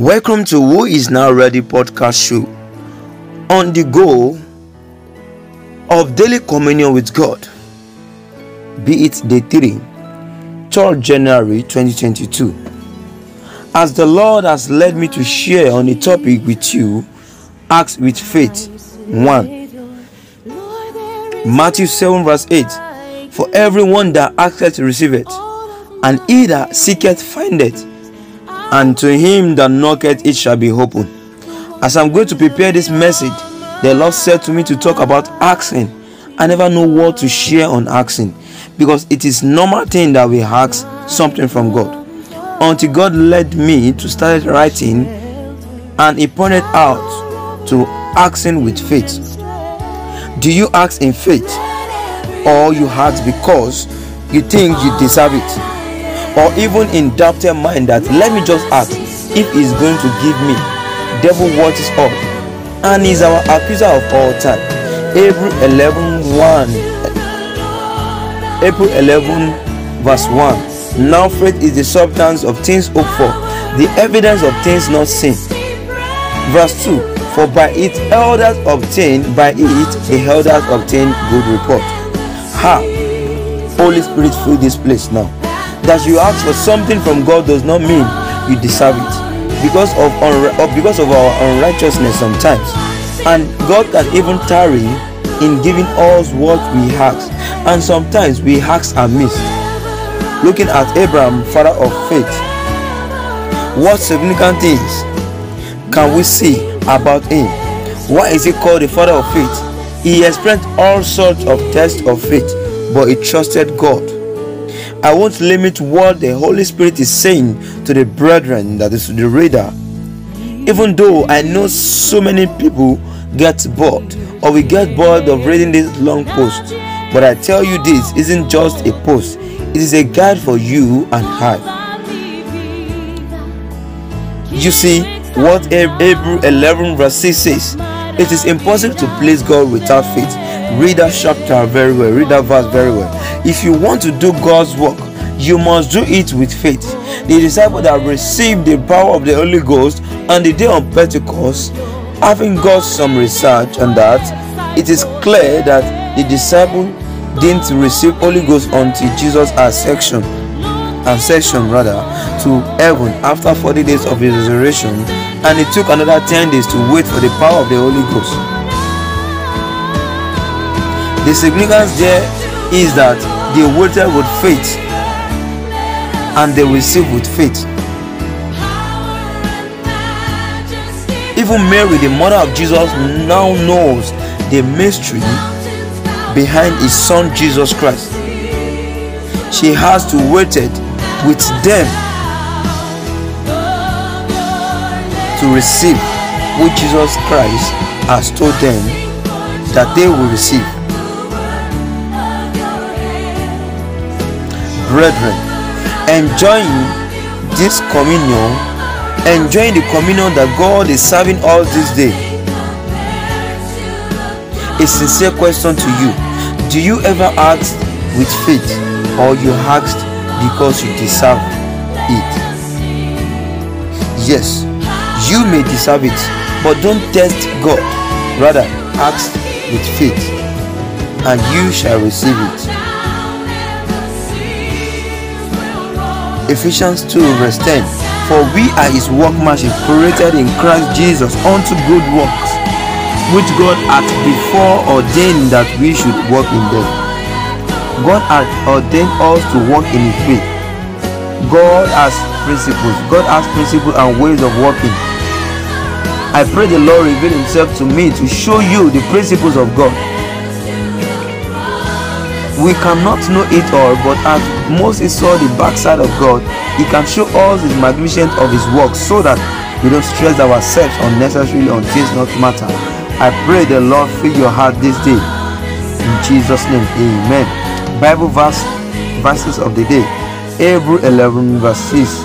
Welcome to Who is Now Ready podcast show on the goal of daily communion with God. Be it day 3, 3rd January 2022. As the Lord has led me to share on a topic with you, Acts with Faith 1. Matthew 7, verse 8 For everyone that asketh receiveth, and he that seeketh findeth, and to him that knocketh it shall be opened. As I'm going to prepare this message, the Lord said to me to talk about asking. I never know what to share on asking because it is normal thing that we ask something from God. Until God led me to start writing and he pointed out to asking with faith. Do you ask in faith or you ask because you think you deserve it? Or even in doubted mind that let me just ask if he's going to give me devil what is up and he's our accuser of all time. Hebrew 11 1 Hebrew 11 verse 1 now faith is the substance of things hoped for the evidence of things not seen. Verse 2 for by it elders obtain by it the elders obtain good report. Ha! Holy spirit fill this place now that you ask for something from God does not mean you deserve it. Because of unri- because of our unrighteousness sometimes. And God can even tarry in giving us what we ask. And sometimes we ask and miss looking at Abraham father of faith what significant things can we see about him? Why is he called the father of faith? He experienced all sorts of tests of faith but he trusted God I won't limit what the Holy Spirit is saying to the brethren, that is the reader. Even though I know so many people get bored or we get bored of reading this long post, but I tell you this isn't just a post, it is a guide for you and I. You see what Hebrew 11 verse 6 says it is impossible to please God without faith. Read that chapter very well, read that verse very well. If you want to do God's work, you must do it with faith. The disciple that received the power of the Holy Ghost on the day of Pentecost, having got some research on that, it is clear that the disciple didn't receive Holy Ghost until Jesus ascension, ascension rather, to heaven after 40 days of his resurrection, and it took another 10 days to wait for the power of the Holy Ghost. The significance there is that they waited with faith and they receive with faith. Even Mary, the mother of Jesus, now knows the mystery behind his son Jesus Christ. She has to wait it with them to receive what Jesus Christ has told them that they will receive. Brethren, enjoying this communion, enjoying the communion that God is serving us this day. A sincere question to you Do you ever ask with faith or you asked because you deserve it? Yes, you may deserve it, but don't test God. Rather, ask with faith and you shall receive it. Ephesians 2 verse 10 For we are his workmanship created in Christ Jesus unto good works which God hath before ordained that we should walk in them. God hath ordained us to walk in his way. God has principles. God has principles and ways of working. I pray the Lord reveal himself to me to show you the principles of God we cannot know it all, but as Moses saw the backside of God, he can show us the magnificence of his work so that we don't stress ourselves unnecessarily on things not matter. I pray the Lord fill your heart this day. In Jesus' name, amen. Bible verse verses of the day. Hebrew 11 verse 6.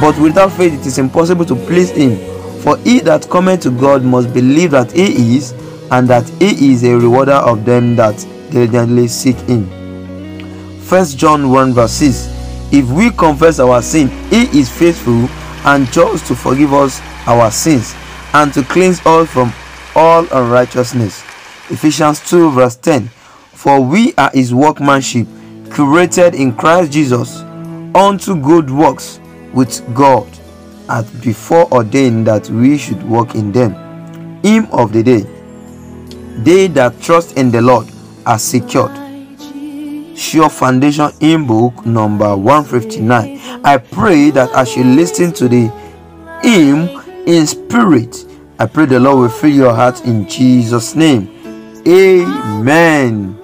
But without faith it is impossible to please him. For he that cometh to God must believe that he is, and that he is a rewarder of them that diligently seek him. 1 John 1 verse 6 If we confess our sin, he is faithful and just to forgive us our sins and to cleanse us from all unrighteousness. Ephesians 2 verse 10 For we are his workmanship, created in Christ Jesus unto good works, which God hath before ordained that we should walk in them. Hymn of the day They that trust in the Lord are secured. Sure Foundation in book number 159. I pray that as you listen to the hymn in spirit, I pray the Lord will fill your heart in Jesus' name. Amen.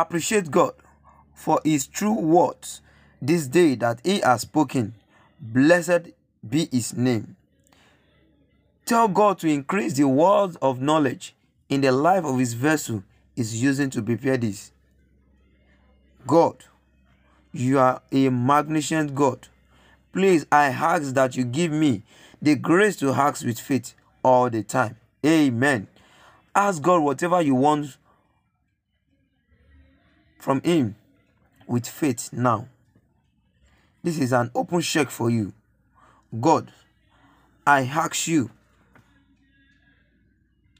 Appreciate God for his true words this day that he has spoken. Blessed be his name. Tell God to increase the words of knowledge in the life of his vessel is using to prepare this. God, you are a magnificent God. Please, I ask that you give me the grace to ask with faith all the time. Amen. Ask God whatever you want from Him with faith now. This is an open check for you. God, I ask you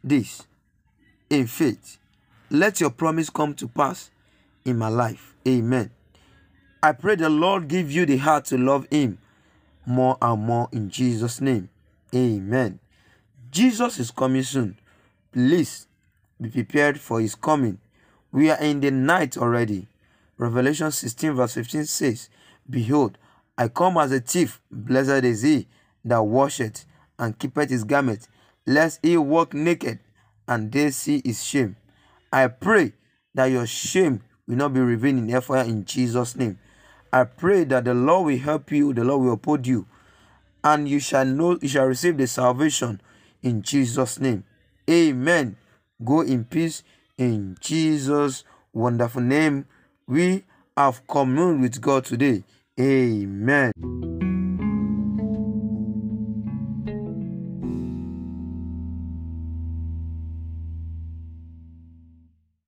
this in faith. Let your promise come to pass in my life. Amen. I pray the Lord give you the heart to love Him more and more in Jesus' name. Amen. Jesus is coming soon. Please be prepared for His coming. We are in the night already. Revelation 16 verse 15 says, Behold, I come as a thief. Blessed is he that washeth and keepeth his garment, lest he walk naked and they see his shame. I pray that your shame will not be revealed in fire in Jesus' name. I pray that the Lord will help you, the Lord will uphold you, and you shall know you shall receive the salvation in Jesus' name. Amen. Go in peace in Jesus' wonderful name, we have communed with God today. Amen.